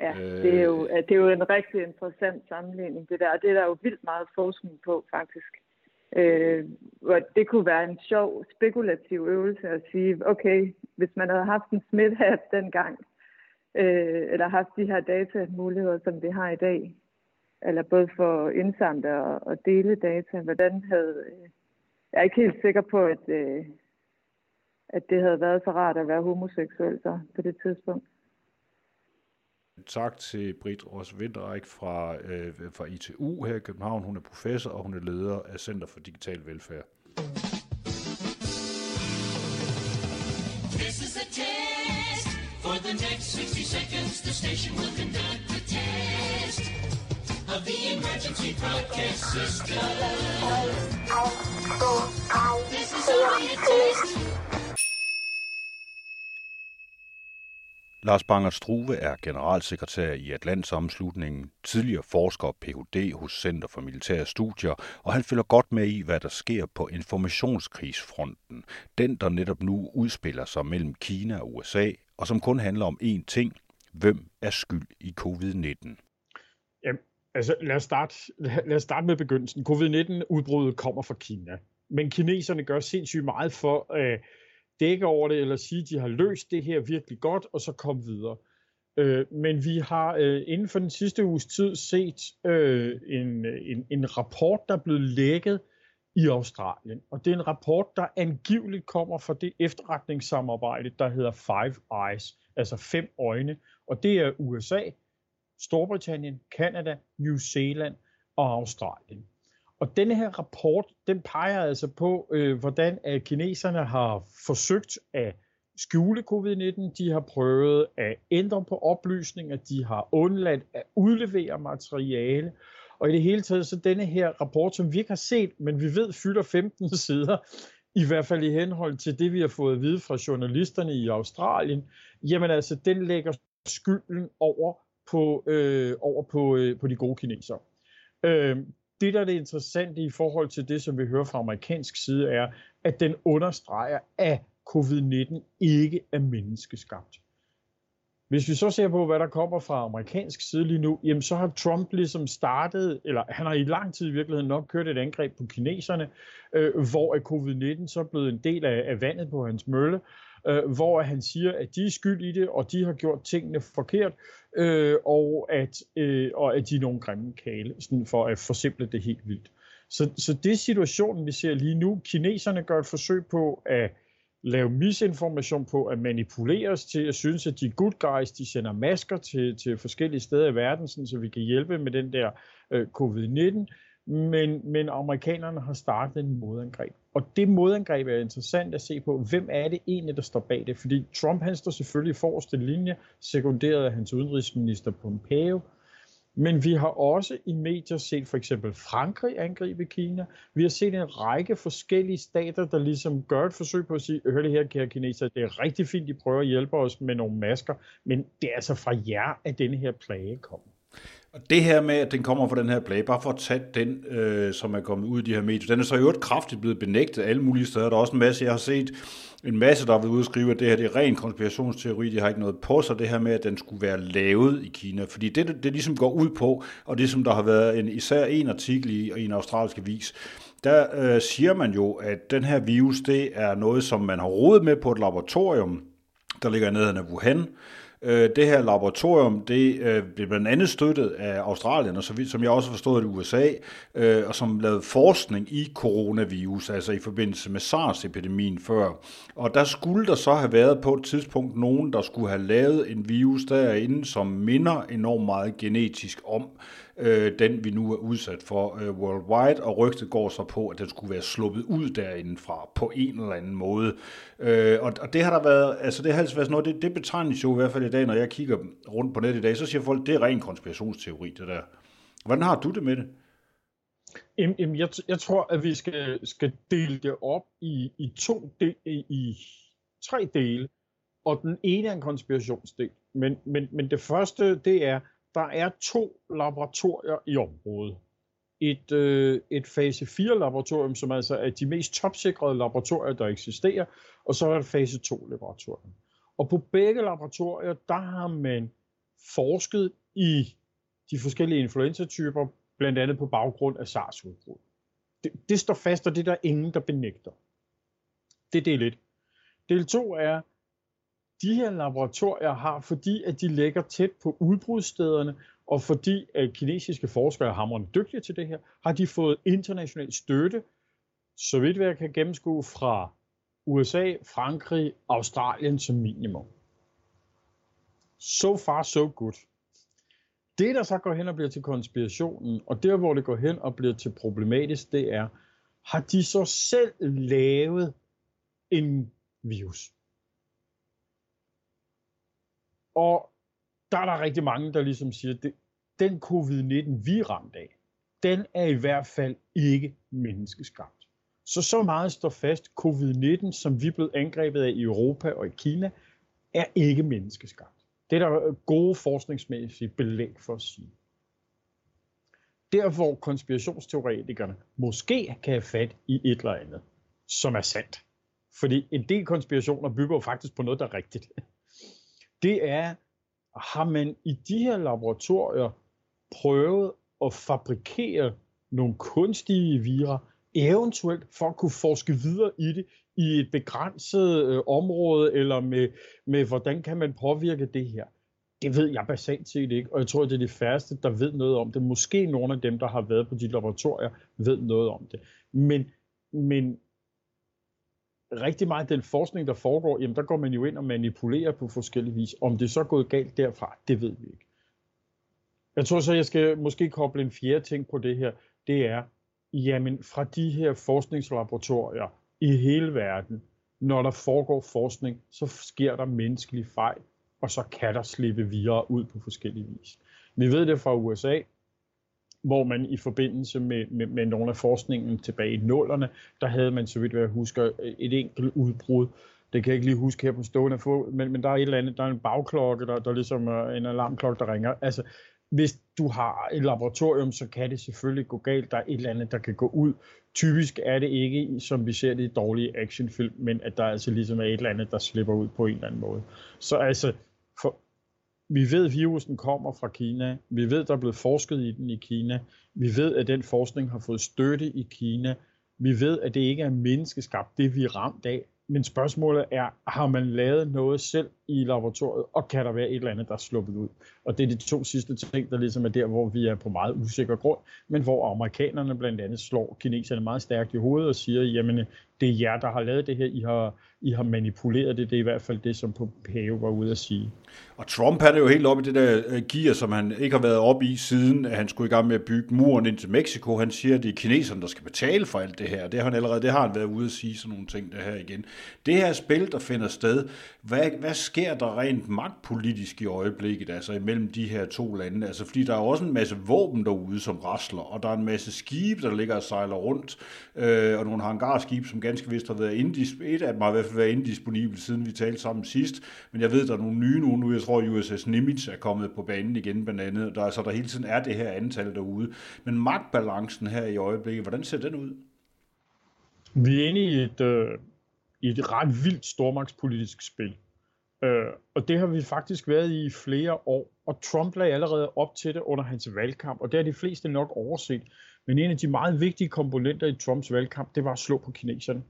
Ja, øh, det er, jo, det er jo en rigtig interessant sammenligning, det der. Og det er der jo vildt meget forskning på, faktisk. Øh, hvor det kunne være en sjov, spekulativ øvelse at sige, okay, hvis man havde haft en smidt dengang, øh, eller haft de her datamuligheder, som vi har i dag, eller både for at indsamle og, og dele data, hvordan havde... Øh, jeg er ikke helt sikker på, at, øh, at det havde været så rart at være homoseksuel så på det tidspunkt. Tak til Britt Ros Vinterik fra, øh, fra ITU her i København. Hun er professor, og hun er leder af Center for Digital Velfærd. This is a test. For the next 60 seconds, the station will conduct a test of the emergency broadcast system. This is only a test. Lars Bangert Struve er generalsekretær i Atlantsammenslutningen, tidligere forsker og Ph.D. hos Center for Militære Studier, og han følger godt med i, hvad der sker på informationskrigsfronten. Den, der netop nu udspiller sig mellem Kina og USA, og som kun handler om én ting. Hvem er skyld i covid-19? Jamen, altså lad os, starte, lad os starte med begyndelsen. Covid-19-udbruddet kommer fra Kina, men kineserne gør sindssygt meget for øh, dække over det, eller sige, at de har løst det her virkelig godt, og så komme videre. Øh, men vi har øh, inden for den sidste uges tid set øh, en, en, en rapport, der er blevet lækket i Australien. Og det er en rapport, der angiveligt kommer fra det efterretningssamarbejde, der hedder Five Eyes, altså fem øjne. Og det er USA, Storbritannien, Kanada, New Zealand og Australien. Og denne her rapport, den peger altså på, øh, hvordan at kineserne har forsøgt at skjule covid-19. De har prøvet at ændre på oplysninger. De har undladt at udlevere materiale. Og i det hele taget, så denne her rapport, som vi ikke har set, men vi ved fylder 15 sider, i hvert fald i henhold til det, vi har fået at vide fra journalisterne i Australien, jamen altså, den lægger skylden over på, øh, over på, øh, på de gode kinesere. Øh, det, der er det interessante i forhold til det, som vi hører fra amerikansk side, er, at den understreger, at covid-19 ikke er menneskeskabt. Hvis vi så ser på, hvad der kommer fra amerikansk side lige nu, jamen så har Trump ligesom startet, eller han har i lang tid i virkeligheden nok kørt et angreb på kineserne, øh, hvor er covid-19 så blevet en del af, af vandet på hans mølle, øh, hvor han siger, at de er skyld i det, og de har gjort tingene forkert, øh, og, at, øh, og at de er nogle grimme kale, sådan for at forsimple det helt vildt. Så, så det er situationen, vi ser lige nu. Kineserne gør et forsøg på at lave misinformation på at manipulere os til at synes, at de er good guys, de sender masker til, til forskellige steder i verden, sådan, så vi kan hjælpe med den der øh, covid-19 men, men amerikanerne har startet en modangreb. Og det modangreb er interessant at se på, hvem er det egentlig, der står bag det? Fordi Trump han står selvfølgelig i forreste linje, sekunderet af hans udenrigsminister Pompeo, men vi har også i medier set for eksempel Frankrig angribe Kina. Vi har set en række forskellige stater, der ligesom gør et forsøg på at sige, hør det her, kære kineser, det er rigtig fint, de prøver at hjælpe os med nogle masker, men det er altså fra jer, at denne her plage kommer. Og det her med, at den kommer fra den her plage, bare for at tage den, øh, som er kommet ud i de her medier, den er så i øvrigt kraftigt blevet benægtet alle mulige steder. Der er også en masse, jeg har set en masse, der har været ude og skrive, at det her det er ren konspirationsteori, de har ikke noget på sig, det her med, at den skulle være lavet i Kina. Fordi det, det, det ligesom går ud på, og det som der har været en, især en artikel i, i en australsk avis, der øh, siger man jo, at den her virus, det er noget, som man har rodet med på et laboratorium, der ligger nede af Wuhan, Øh, det her laboratorium, det øh, blev blandt andet støttet af Australien, og så vidt, som jeg også har forstået det, USA, øh, og som lavede forskning i coronavirus, altså i forbindelse med SARS-epidemien før. Og der skulle der så have været på et tidspunkt nogen, der skulle have lavet en virus derinde, som minder enormt meget genetisk om øh, den vi nu er udsat for øh, worldwide, og rygtet går så på, at den skulle være sluppet ud derindefra på en eller anden måde. Øh, og, og det har der været, altså det har altså været sådan noget, det, det betegnes jo i hvert fald i dag, når jeg kigger rundt på nettet i dag, så siger folk, det er ren konspirationsteori, det der. Hvordan har du det med det? Jamen, jeg, jeg tror, at vi skal, skal dele det op i, i to dele, i, i tre dele, og den ene er en konspirationsdel. Men, men, men det første, det er, der er to laboratorier i området. Et, øh, et fase 4 laboratorium, som altså er de mest topsikrede laboratorier, der eksisterer, og så er et fase 2 laboratorium. Og på begge laboratorier, der har man forsket i de forskellige influenzatyper, blandt andet på baggrund af SARS-udbrud. Det, det står fast, og det er der ingen, der benægter. Det er del 1. Del 2 er, de her laboratorier har, fordi at de ligger tæt på udbrudsstederne, og fordi at kinesiske forskere er hamrende dygtige til det her, har de fået international støtte, så vidt jeg kan gennemskue fra USA, Frankrig, Australien som minimum. So far, so good. Det, der så går hen og bliver til konspirationen, og der, hvor det går hen og bliver til problematisk, det er, har de så selv lavet en virus? Og der er der rigtig mange, der ligesom siger, at den covid-19, vi er ramt af, den er i hvert fald ikke menneskeskabt. Så så meget står fast, covid-19, som vi er blevet angrebet af i Europa og i Kina, er ikke menneskeskabt. Det er der øh, gode forskningsmæssige belæg for at sige. Der hvor konspirationsteoretikerne måske kan have fat i et eller andet, som er sandt. Fordi en del konspirationer bygger jo faktisk på noget, der er rigtigt. Det er, har man i de her laboratorier prøvet at fabrikere nogle kunstige virer, eventuelt for at kunne forske videre i det i et begrænset øh, område, eller med, med, hvordan kan man påvirke det her? Det ved jeg basalt set ikke, og jeg tror, det er de færreste, der ved noget om det. Måske nogle af dem, der har været på de laboratorier, ved noget om det. Men, men rigtig meget af den forskning, der foregår, jamen der går man jo ind og manipulerer på forskellige vis. Om det så er gået galt derfra, det ved vi ikke. Jeg tror så, jeg skal måske koble en fjerde ting på det her. Det er, jamen fra de her forskningslaboratorier i hele verden, når der foregår forskning, så sker der menneskelige fejl, og så kan der slippe videre ud på forskellige vis. Vi ved det fra USA, hvor man i forbindelse med, med, med nogle af forskningen tilbage i nullerne, der havde man, så vidt jeg husker, et enkelt udbrud. Det kan jeg ikke lige huske her på stående fod, men, men der er et eller andet, der er en bagklokke, der, der ligesom er en alarmklokke, der ringer. Altså, hvis du har et laboratorium, så kan det selvfølgelig gå galt. Der er et eller andet, der kan gå ud. Typisk er det ikke, som vi ser det i dårlige actionfilm, men at der altså ligesom er et eller andet, der slipper ud på en eller anden måde. Så altså, for, vi ved, at virusen kommer fra Kina. Vi ved, der er blevet forsket i den i Kina. Vi ved, at den forskning har fået støtte i Kina. Vi ved, at det ikke er menneskeskabt, det vi er ramt af. Men spørgsmålet er, har man lavet noget selv i laboratoriet, og kan der være et eller andet, der er sluppet ud? Og det er de to sidste ting, der ligesom er der, hvor vi er på meget usikker grund, men hvor amerikanerne blandt andet slår kineserne meget stærkt i hovedet og siger, jamen det er jer, der har lavet det her, I har, I har manipuleret det, det er i hvert fald det, som Pompeo var ude at sige. Og Trump han er jo helt oppe i det der øh, gear, som han ikke har været oppe i siden, at han skulle i gang med at bygge muren ind til Mexico. Han siger, at det er kineserne, der skal betale for alt det her. Det har han allerede, det har han været ude at sige sådan nogle ting der her igen. Det her spil, der finder sted, hvad, hvad sker der rent magtpolitisk i øjeblikket, altså imellem de her to lande? Altså fordi der er også en masse våben derude, som rasler, og der er en masse skibe, der ligger og sejler rundt, øh, og nogle hangarskibe, som ganske vist har været indis, et af dem har i hvert fald været indisponibel, siden vi talte sammen sidst, men jeg ved, der er nogle nye nu, nu jeg tror, USS Nimitz er kommet på banen igen blandt andet, der, altså, der hele tiden er det her antal derude. Men magtbalancen her i øjeblikket, hvordan ser den ud? Vi er inde i et, øh, i et ret vildt stormagtspolitisk spil. Øh, og det har vi faktisk været i flere år, og Trump lagde allerede op til det under hans valgkamp, og det har de fleste nok overset. Men en af de meget vigtige komponenter i Trumps valgkamp, det var at slå på kineserne.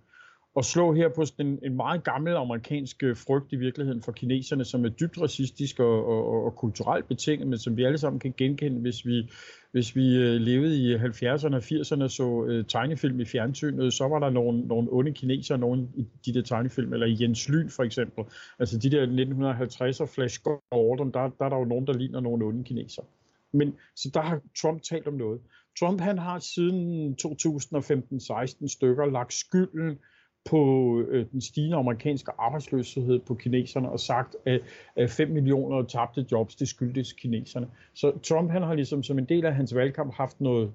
Og slå her på en, en meget gammel amerikansk øh, frygt i virkeligheden for kineserne, som er dybt racistisk og, og, og kulturelt betinget, men som vi alle sammen kan genkende, hvis vi, hvis vi øh, levede i 70'erne og 80'erne så øh, tegnefilm i fjernsynet, så var der nogle, nogle onde kinesere, nogle i de der tegnefilm, eller Jens Lyn for eksempel. Altså de der 1950'er Flash Gordon, der, der er der jo nogen, der ligner nogle onde kinesere. Men så der har Trump talt om noget. Trump han har siden 2015-16 stykker lagt skylden på øh, den stigende amerikanske arbejdsløshed på kineserne og sagt, at, at 5 millioner tabte jobs, det skyldes kineserne. Så Trump han har ligesom som en del af hans valgkamp haft noget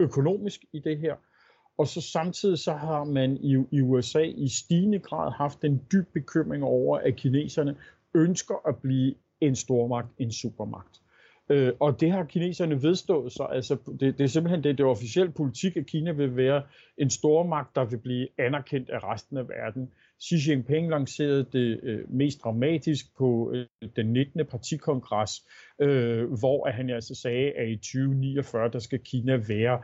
økonomisk i det her, og så samtidig så har man i, i USA i stigende grad haft en dyb bekymring over, at kineserne ønsker at blive en stormagt, en supermagt. Øh, og det har kineserne vedstået sig. Altså, det, det er simpelthen det, det er officiel politik, at Kina vil være en stormagt, der vil blive anerkendt af resten af verden. Xi Jinping lancerede det øh, mest dramatisk på øh, den 19. partikongres, øh, hvor han altså sagde, at i 2049, der skal Kina være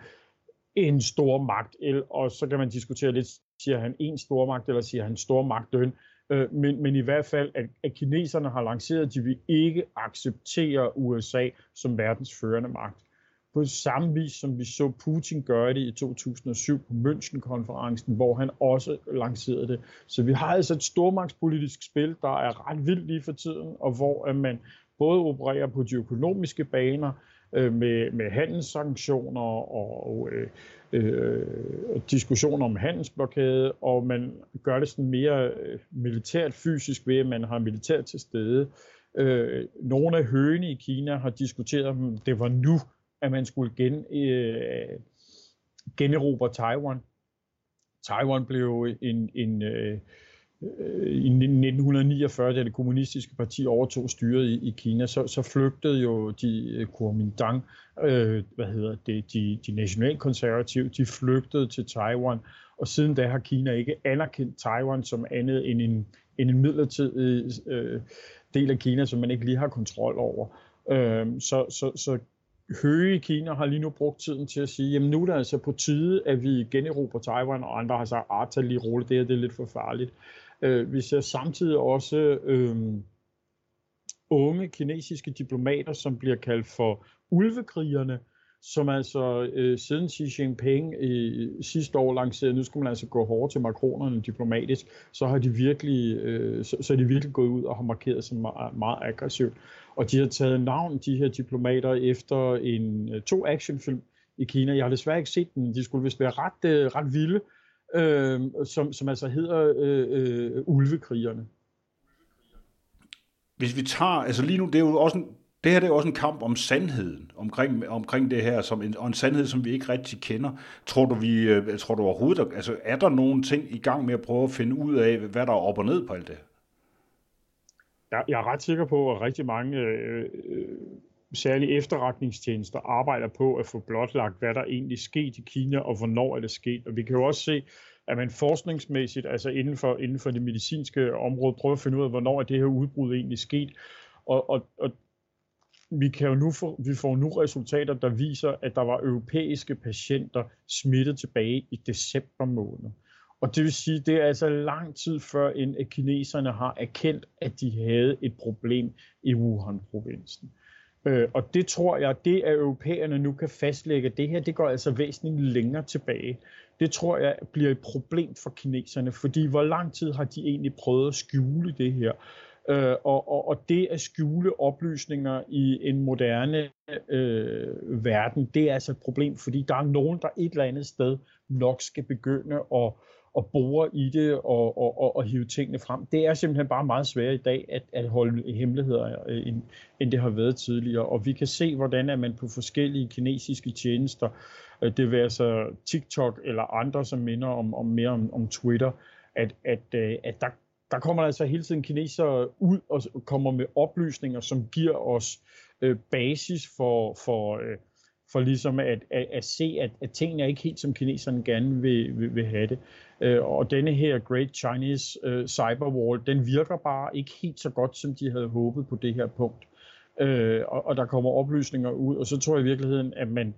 en stor magt, og så kan man diskutere lidt, siger han en stor magt, eller siger han stor magtøn. Øh, men, men i hvert fald, at, at kineserne har lanceret, at de vil ikke acceptere USA som verdens førende magt. På samme vis som vi så Putin gøre det i 2007 på München-konferencen, hvor han også lancerede det. Så vi har altså et stormagtspolitisk spil, der er ret vildt lige for tiden, og hvor at man både opererer på de økonomiske baner, øh, med, med handelssanktioner og øh, øh, diskussioner om handelsblokade, og man gør det sådan mere øh, militært fysisk ved, at man har militær til stede. Øh, nogle af høgene i Kina har diskuteret, om det var nu, at man skulle gen, øh, generobre Taiwan. Taiwan blev en, en, øh, Øh, i 1949, da det kommunistiske parti overtog styret i, i Kina, så, så flygtede jo de øh, Kuomintang, øh, hvad hedder det, de, de nationalkonservative, de flygtede til Taiwan, og siden da har Kina ikke anerkendt Taiwan som andet end en, end en midlertidig øh, del af Kina, som man ikke lige har kontrol over. Øh, så, så, så Høge i Kina har lige nu brugt tiden til at sige, jamen nu er det altså på tide, at vi generober Taiwan, og andre har sagt, at ah, lige roligt, det her det er lidt for farligt. Øh, Øh, vi ser samtidig også øh, unge kinesiske diplomater, som bliver kaldt for ulvekrigerne, som altså øh, siden Xi Jinping i sidste år lancerede, nu skulle man altså gå hårdt til makronerne diplomatisk, så har de virkelig, øh, så, så er de virkelig gået ud og har markeret sig meget, meget aggressivt. Og de har taget navn, de her diplomater, efter en øh, to actionfilm i Kina. Jeg har desværre ikke set den. De skulle vist være ret, øh, ret vilde, øh, som, som altså hedder øh, øh, Ulvekrigerne. Hvis vi tager, altså lige nu, det er jo også en, det her det er også en kamp om sandheden omkring, omkring det her, som en, og en sandhed, som vi ikke rigtig kender. Tror du, vi, øh, tror du overhovedet, altså er der nogle ting i gang med at prøve at finde ud af, hvad der er op og ned på alt det? Jeg, jeg er ret sikker på, at rigtig mange, øh, øh, særlige efterretningstjenester, arbejder på at få blotlagt, hvad der egentlig skete i Kina, og hvornår er det sket. Og vi kan jo også se, at man forskningsmæssigt, altså inden for, inden for det medicinske område, prøver at finde ud af, hvornår er det her udbrud egentlig sket. Og, og, og vi kan jo nu få, vi får nu resultater, der viser, at der var europæiske patienter smittet tilbage i december måned. Og det vil sige, det er altså lang tid før, end at kineserne har erkendt, at de havde et problem i Wuhan-provinsen. Øh, og det tror jeg, det at europæerne nu kan fastlægge, det her, det går altså væsentligt længere tilbage. Det tror jeg bliver et problem for kineserne, fordi hvor lang tid har de egentlig prøvet at skjule det her? Øh, og, og, og det at skjule oplysninger i en moderne øh, verden, det er altså et problem, fordi der er nogen, der et eller andet sted nok skal begynde at, og bore i det og, og, og, og hive tingene frem. Det er simpelthen bare meget sværere i dag at, at holde hemmeligheder, øh, end, end det har været tidligere. Og vi kan se, hvordan at man på forskellige kinesiske tjenester, øh, det vil altså TikTok eller andre, som minder om, om mere om, om Twitter, at, at, øh, at der, der kommer altså hele tiden kinesere ud og kommer med oplysninger, som giver os øh, basis for, for, øh, for ligesom at, at, at se, at, at tingene er ikke helt som kineserne gerne vil, vil, vil have det. Øh, og denne her Great Chinese øh, Cyberwall, den virker bare ikke helt så godt, som de havde håbet på det her punkt. Øh, og, og der kommer oplysninger ud, og så tror jeg i virkeligheden, at man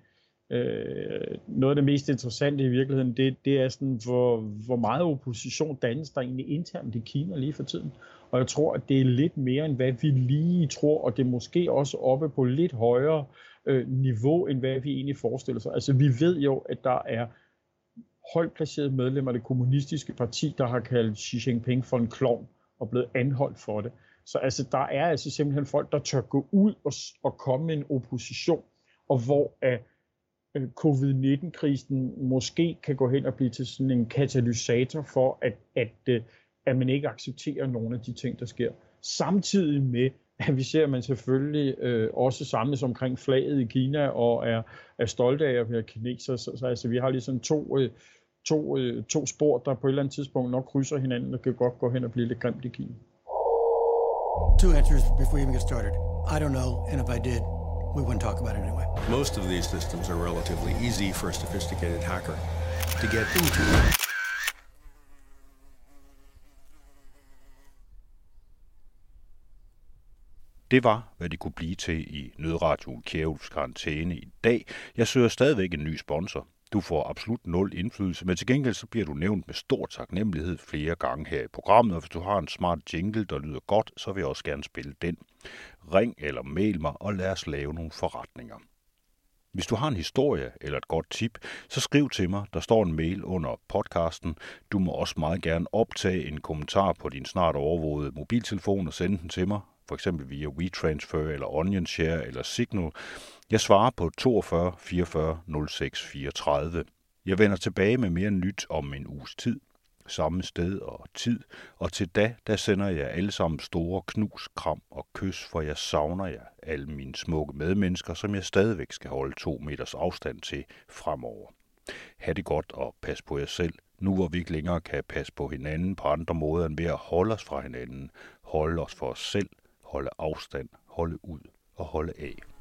Øh, noget af det mest interessante i virkeligheden, det, det er sådan, hvor, hvor meget opposition dannes der egentlig internt i Kina lige for tiden. Og jeg tror, at det er lidt mere, end hvad vi lige tror, og det er måske også oppe på lidt højere øh, niveau, end hvad vi egentlig forestiller sig. Altså vi ved jo, at der er højt placerede medlemmer af det kommunistiske parti, der har kaldt Xi Jinping for en klovn og blevet anholdt for det. Så altså, der er altså simpelthen folk, der tør gå ud og, og komme med en opposition, og hvor at Øh, covid-19-krisen måske kan gå hen og blive til sådan en katalysator for, at, at, øh, at man ikke accepterer nogle af de ting, der sker. Samtidig med, vi ser, man selvfølgelig øh, også samles omkring flaget i Kina og er, er stolte af at være kineser. Så, så altså, vi har ligesom to, øh, to, øh, to spor, der på et eller andet tidspunkt nok krydser hinanden og kan godt gå hen og blive lidt grimt i Kina. Two answers before you even get started. I don't know, and if I did, we wouldn't talk about it anyway. Most of these systems are relatively easy for a sophisticated hacker to get into. Det var, hvad de kunne blive til i Nødradio Kjævels karantæne i dag. Jeg søger stadigvæk en ny sponsor. Du får absolut nul indflydelse, men til gengæld så bliver du nævnt med stor taknemmelighed flere gange her i programmet, og hvis du har en smart jingle, der lyder godt, så vil jeg også gerne spille den. Ring eller mail mig, og lad os lave nogle forretninger. Hvis du har en historie eller et godt tip, så skriv til mig. Der står en mail under podcasten. Du må også meget gerne optage en kommentar på din snart overvågede mobiltelefon og sende den til mig, for eksempel via WeTransfer eller OnionShare eller Signal. Jeg svarer på 42 44 06 34. Jeg vender tilbage med mere nyt om en uges tid samme sted og tid, og til da, der sender jeg alle sammen store knus, kram og kys, for jeg savner jer, alle mine smukke medmennesker, som jeg stadigvæk skal holde to meters afstand til fremover. Ha' det godt og pas på jer selv. nu hvor vi ikke længere kan passe på hinanden på andre måder end ved at holde os fra hinanden, holde os for os selv, holde afstand, holde ud og holde af.